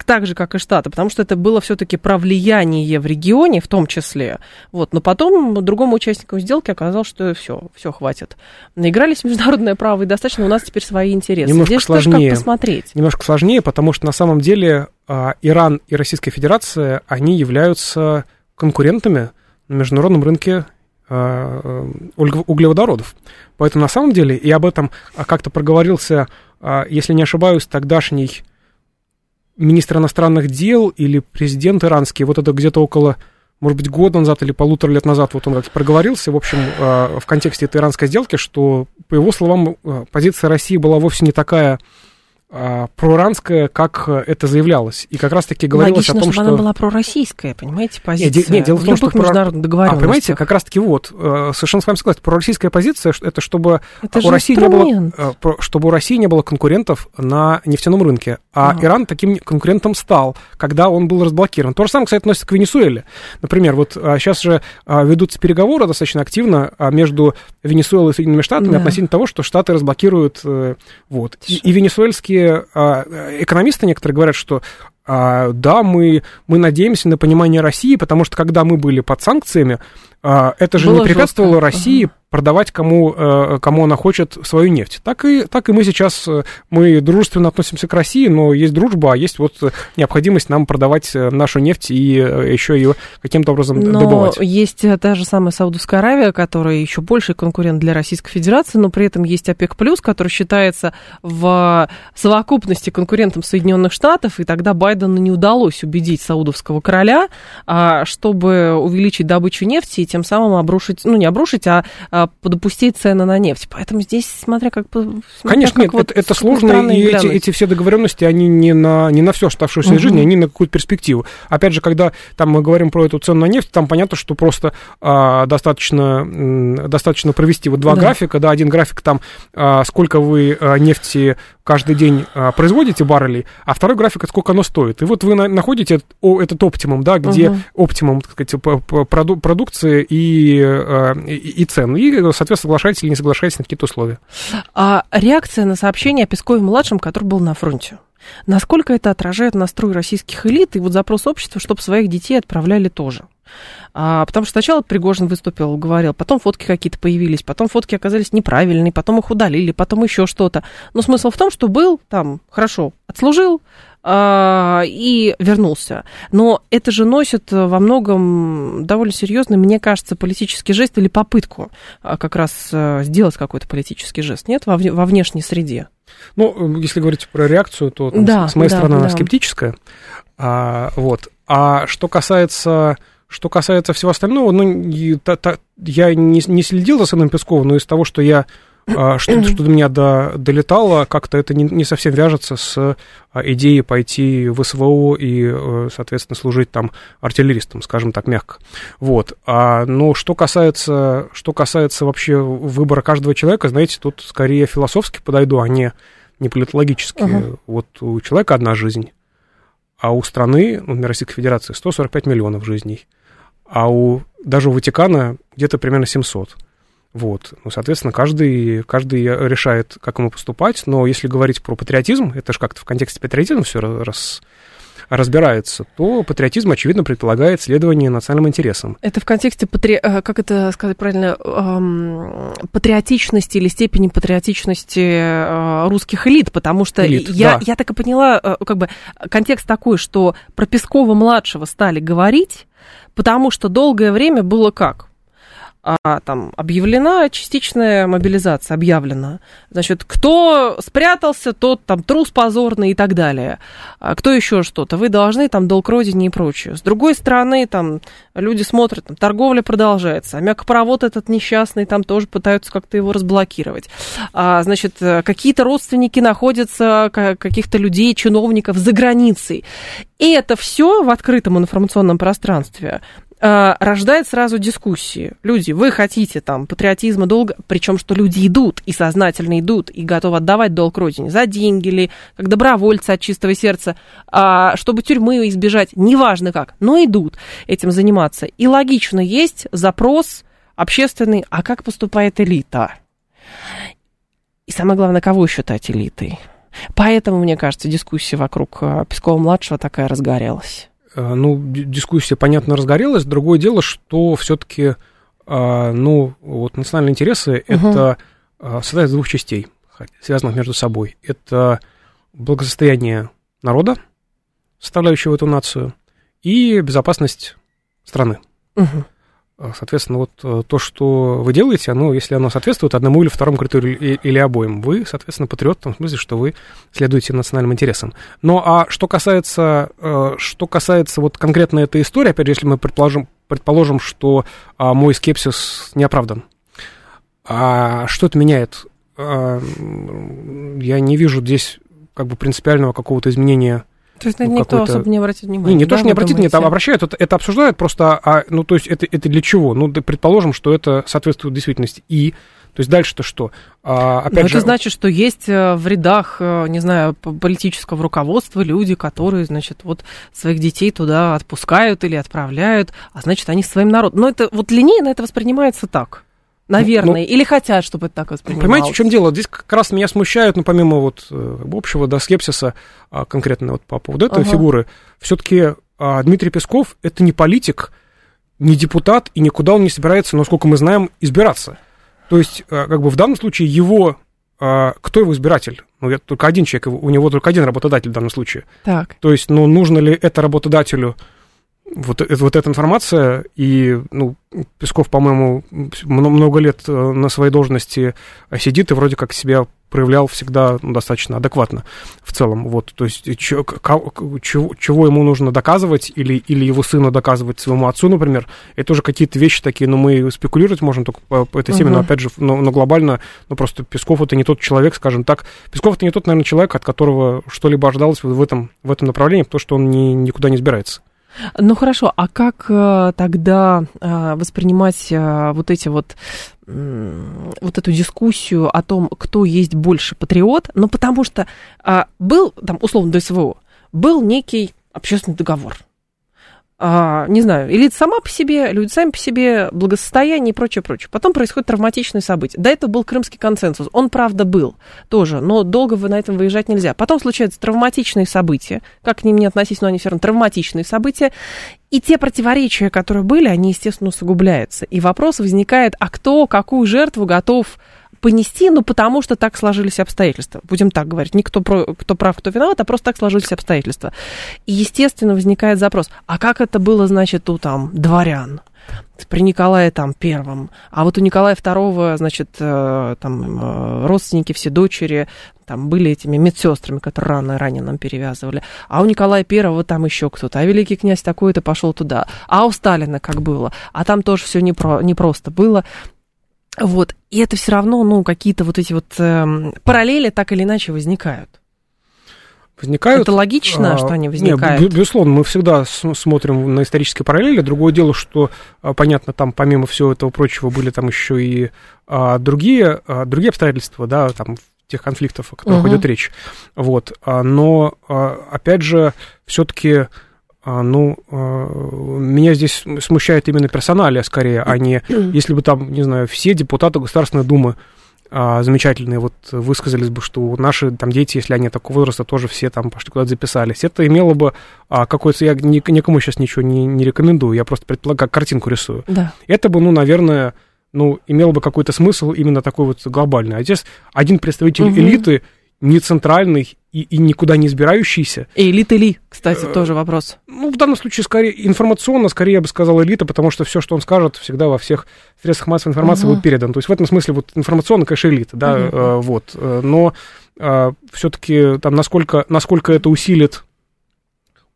так же, как и Штаты, потому что это было все-таки про влияние в регионе в том числе. Вот. Но потом другому участнику сделки оказалось, что все, все хватит. Наигрались в международное право, и достаточно у нас теперь свои интересы. Немножко Здесь сложнее. тоже как посмотреть. Немножко сложнее, потому что на самом деле а, Иран и Российская Федерация, они являются конкурентами на международном рынке а, углеводородов. Поэтому на самом деле, и об этом как-то проговорился, а, если не ошибаюсь, тогдашний министр иностранных дел или президент иранский, вот это где-то около, может быть, года назад или полутора лет назад, вот он как-то проговорился, в общем, э, в контексте этой иранской сделки, что, по его словам, э, позиция России была вовсе не такая а, проиранская, как это заявлялось. И как раз-таки говорилось Логично, о том, что... она была пророссийская, понимаете, позиция. Нет, нет дело в, том, что про... международных договоренностях. А, понимаете, как раз-таки вот, э, совершенно с вами согласен, пророссийская позиция, это чтобы это у России не было, чтобы у России не было конкурентов на нефтяном рынке. А ага. Иран таким конкурентом стал, когда он был разблокирован. То же самое, кстати, относится к Венесуэле. Например, вот сейчас же а, ведутся переговоры достаточно активно а, между Венесуэлой и Соединенными Штатами да. относительно того, что Штаты разблокируют. Э, вот. И, и венесуэльские а, экономисты некоторые говорят, что а, да, мы, мы надеемся на понимание России, потому что когда мы были под санкциями, а, это же Было не препятствовало жестко. России ага. Продавать кому, э, кому она хочет свою нефть. Так и, так и мы сейчас, э, мы дружественно относимся к России, но есть дружба, а есть вот необходимость нам продавать э, нашу нефть и еще ее каким-то образом но добывать. есть та же самая Саудовская Аравия, которая еще больший конкурент для Российской Федерации, но при этом есть ОПЕК+, который считается в совокупности конкурентом Соединенных Штатов, и тогда Байдену не удалось убедить саудовского короля, а, чтобы увеличить добычу нефти и тем самым обрушить, ну не обрушить, а, а подопустить цены на нефть. Поэтому здесь, смотря как... Смотря Конечно, как нет, вот это, это сложно, и эти, эти все договоренности, они не на, не на всю оставшуюся угу. жизнь, они на какую-то перспективу. Опять же, когда там мы говорим про эту цену на нефть, там понятно, что просто а, достаточно, достаточно провести вот два да. графика, да, один график там, а, сколько вы а, нефти каждый день а, производите баррелей, а второй график, сколько оно стоит. И вот вы на, находите о, этот оптимум, да, где угу. оптимум, так сказать, проду, продукции и, и, и цен. И, соответственно, соглашаетесь или не соглашаетесь на какие-то условия. А реакция на сообщение о Пескове-младшем, который был на фронте? Насколько это отражает настрой российских элит и вот запрос общества, чтобы своих детей отправляли тоже? А, потому что сначала Пригожин выступил, говорил, потом фотки какие-то появились, потом фотки оказались неправильные, потом их удалили, потом еще что-то. Но смысл в том, что был там, хорошо, отслужил, а, и вернулся. Но это же носит во многом довольно серьезный, мне кажется, политический жест или попытку а, как раз а, сделать какой-то политический жест, нет, во, во внешней среде. Ну, если говорить про реакцию, то там, да, с моей да, стороны да. она скептическая. А, вот. А что касается что касается всего остального, ну, и, та, та, я не, не следил за Сэном Песковым, но из того, что я а, что, что до меня до, долетало, как-то это не, не совсем вяжется с а, идеей пойти в СВО и, э, соответственно, служить там артиллеристом, скажем так, мягко. Вот. А, но что касается, что касается вообще выбора каждого человека, знаете, тут скорее философски подойду, а не, не политологически. Uh-huh. Вот у человека одна жизнь, а у страны, ну, Российской Федерации, 145 миллионов жизней а у, даже у Ватикана где-то примерно 700. Вот. Ну, соответственно, каждый, каждый решает, как ему поступать. Но если говорить про патриотизм, это же как-то в контексте патриотизма все раз, разбирается, то патриотизм, очевидно, предполагает следование национальным интересам. Это в контексте, патри... Э, как это сказать правильно, эм, патриотичности или степени патриотичности э, русских элит, потому что элит, я, да. я так и поняла, э, как бы контекст такой, что про Пескова-младшего стали говорить, потому что долгое время было как? А, там объявлена частичная мобилизация, объявлена. Значит, кто спрятался, тот там трус позорный и так далее. А кто еще что-то? Вы должны там долг родине и прочее. С другой стороны, там люди смотрят, там, торговля продолжается, а мягкопровод этот несчастный, там тоже пытаются как-то его разблокировать. А, значит, какие-то родственники находятся, каких-то людей, чиновников за границей. И это все в открытом информационном пространстве Э, рождает сразу дискуссии. Люди, вы хотите там патриотизма долго, причем что люди идут и сознательно идут и готовы отдавать долг родине за деньги или как добровольцы от чистого сердца, а, чтобы тюрьмы избежать, неважно как, но идут этим заниматься. И логично есть запрос общественный, а как поступает элита? И самое главное, кого считать элитой? Поэтому, мне кажется, дискуссия вокруг э, Пескова-младшего такая разгорелась. Э, ну, дискуссия, понятно, разгорелась. Другое дело, что все-таки, э, ну, вот национальные интересы, угу. это э, состоят из двух частей, связанных между собой. Это благосостояние народа, составляющего эту нацию, и безопасность страны. Угу. А, соответственно, вот э, то, что вы делаете, оно, если оно соответствует одному или второму критерию или обоим, вы, соответственно, патриот в том смысле, что вы следуете национальным интересам. Но а что касается, э, что касается вот конкретно этой истории, опять же, если мы предположим, предположим что а, мой скепсис не оправдан, а что это меняет? А, я не вижу здесь как бы принципиального какого-то изменения то есть на ну, никто особо не обратит внимания. Не, не да, то, что не обратит, нет, обращают, это, это обсуждают просто, а, ну, то есть это, это для чего? Ну, предположим, что это соответствует действительности. И, то есть дальше-то что? А, опять Но же... это значит, что есть э, в рядах, э, не знаю, политического руководства люди, которые, значит, вот своих детей туда отпускают или отправляют, а значит, они своим народом. Но это вот линейно это воспринимается так. Наверное. Ну, Или хотят, чтобы это так воспринималось. Понимаете, в чем дело? Здесь как раз меня смущают, ну, помимо вот э, общего, да, скепсиса, а, конкретно вот по поводу этой ага. фигуры, все-таки а, Дмитрий Песков – это не политик, не депутат, и никуда он не собирается, насколько мы знаем, избираться. То есть, а, как бы в данном случае его кто его избиратель? Ну, это только один человек, у него только один работодатель в данном случае. Так. То есть, ну, нужно ли это работодателю вот, э, вот эта информация, и, ну, Песков, по-моему, много лет э, на своей должности сидит и вроде как себя проявлял всегда ну, достаточно адекватно в целом. Вот, то есть чего, чего ему нужно доказывать или, или его сыну доказывать своему отцу, например, это уже какие-то вещи такие, но ну, мы спекулировать можем только по, по этой теме, uh-huh. но опять же, но, но глобально, ну просто Песков это не тот человек, скажем так, Песков это не тот, наверное, человек, от которого что-либо ожидалось в этом, в этом направлении, потому что он ни, никуда не избирается. Ну хорошо, а как э, тогда э, воспринимать э, вот эти вот вот эту дискуссию о том, кто есть больше патриот, ну потому что был там условно ДСВО, был некий общественный договор, а, не знаю, элита сама по себе, люди сами по себе, благосостояние и прочее, прочее. Потом происходит травматичные события. До этого был крымский консенсус. Он, правда, был тоже, но долго на этом выезжать нельзя. Потом случаются травматичные события. Как к ним не относись, но они все равно травматичные события. И те противоречия, которые были, они, естественно, усугубляются. И вопрос возникает, а кто какую жертву готов понести, ну, потому что так сложились обстоятельства. Будем так говорить. Не кто, про, кто прав, кто виноват, а просто так сложились обстоятельства. И, естественно, возникает запрос, а как это было, значит, у там дворян? при Николае там первом, а вот у Николая второго, значит, э, там э, родственники, все дочери, там были этими медсестрами, которые рано ранее нам перевязывали, а у Николая первого там еще кто-то, а великий князь такой-то пошел туда, а у Сталина как было, а там тоже все не, про, не просто было, вот, и это все равно, ну, какие-то вот эти вот э, параллели так или иначе возникают. Возникают. Это логично, а, что они возникают? Нет, безусловно, мы всегда смотрим на исторические параллели. Другое дело, что, а, понятно, там помимо всего этого прочего были там еще и а, другие, а, другие обстоятельства, да, там тех конфликтов, о которых угу. идет речь. Вот. А, но, а, опять же, все-таки ну, меня здесь смущает именно персоналия скорее, а не если бы там, не знаю, все депутаты Государственной Думы а, замечательные вот высказались бы, что наши там дети, если они такого возраста, тоже все там пошли куда-то записались. Это имело бы а, какой-то... Я ни, никому сейчас ничего не, не рекомендую, я просто предполагаю, картинку рисую. Да. Это бы, ну, наверное, ну, имело бы какой-то смысл именно такой вот глобальный. А здесь один представитель угу. элиты не центральный и, и никуда не избирающийся. И элита ли, кстати, э, тоже вопрос. Ну, в данном случае, скорее, информационно, скорее, я бы сказал, элита, потому что все, что он скажет, всегда во всех средствах массовой информации будет передано. То есть в этом смысле вот информационно, конечно, элита, да, э, вот. Э, но э, все-таки там насколько, насколько это усилит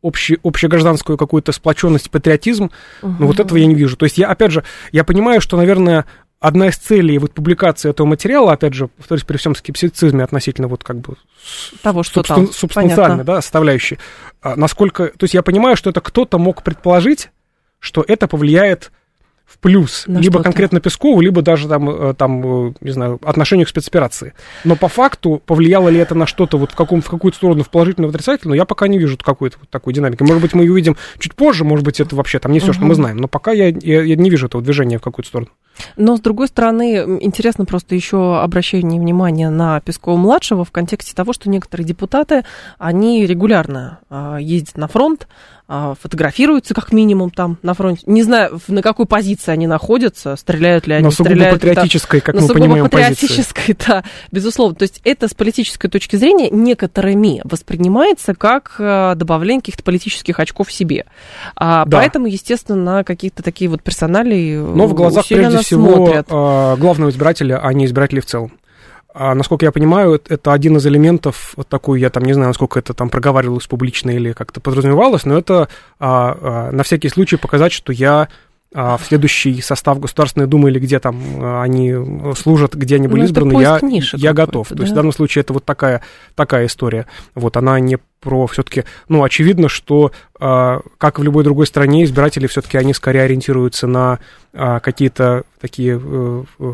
общий, общегражданскую какую-то сплоченность, патриотизм, uh-huh. ну вот этого я не вижу. То есть я, опять же, я понимаю, что, наверное, одна из целей вот публикации этого материала, опять же, повторюсь, при всем скептицизме относительно вот как бы того, что субстан- там, субстанциальной, да, составляющей, а, насколько, то есть я понимаю, что это кто-то мог предположить, что это повлияет в плюс На либо конкретно Пескову, либо даже там, э, там, э, не знаю, отношению к спецоперации. Но по факту, повлияло ли это на что-то вот в, каком, в какую-то сторону, в положительную, в отрицательную, я пока не вижу какой-то вот такой динамики. Может быть, мы ее увидим чуть позже, может быть, это вообще там не все, угу. что мы знаем, но пока я, я, я не вижу этого движения в какую-то сторону. Но, с другой стороны, интересно просто еще обращение внимания на Пескова-младшего в контексте того, что некоторые депутаты, они регулярно а, ездят на фронт, фотографируются как минимум там на фронте. Не знаю, на какой позиции они находятся, стреляют ли они, на стреляют патриотической, как на мы понимаем, патриотической, позиции. да, безусловно. То есть это с политической точки зрения некоторыми воспринимается как а, добавление каких-то политических очков себе. А, да. Поэтому, естественно, на какие-то такие вот персонали Но в глазах, прежде всего, смотрят. главного избирателя, а не избирателей в целом. А, насколько я понимаю, это один из элементов, вот такой, я там не знаю, насколько это там проговаривалось публично или как-то подразумевалось, но это а, а, на всякий случай показать, что я а, в следующий состав Государственной Думы или где там а, они служат, где они были ну, избраны, я, я готов. Да? То есть в данном случае это вот такая, такая история. Вот она не про все-таки, ну, очевидно, что, э, как в любой другой стране, избиратели все-таки, они скорее ориентируются на э, какие-то такие, э, э,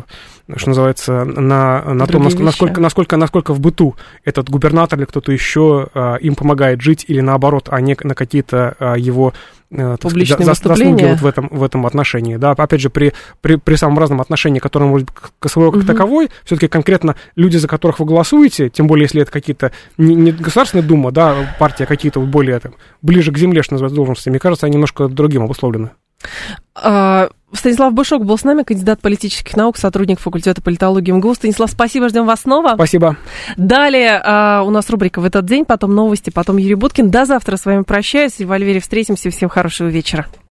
что называется, на, на том, насколько, насколько, насколько, насколько в быту этот губернатор или кто-то еще э, им помогает жить, или наоборот, а не на какие-то э, его Публичные сказать, заслуги вот в этом, в этом отношении. Да, опять же, при, при, при самом разном отношении, которое может быть к СВО как угу. таковой, все-таки конкретно люди, за которых вы голосуете, тем более, если это какие-то не, не Государственная Дума, да, партия какие-то более там, ближе к земле, что называется, должности, мне кажется, они немножко другим обусловлены. А, Станислав Бышок был с нами, кандидат политических наук, сотрудник факультета политологии МГУ. Станислав, спасибо, ждем вас снова. Спасибо. Далее а, у нас рубрика «В этот день», потом новости, потом Юрий Буткин. До завтра с вами прощаюсь. И в Альвере встретимся. Всем хорошего вечера.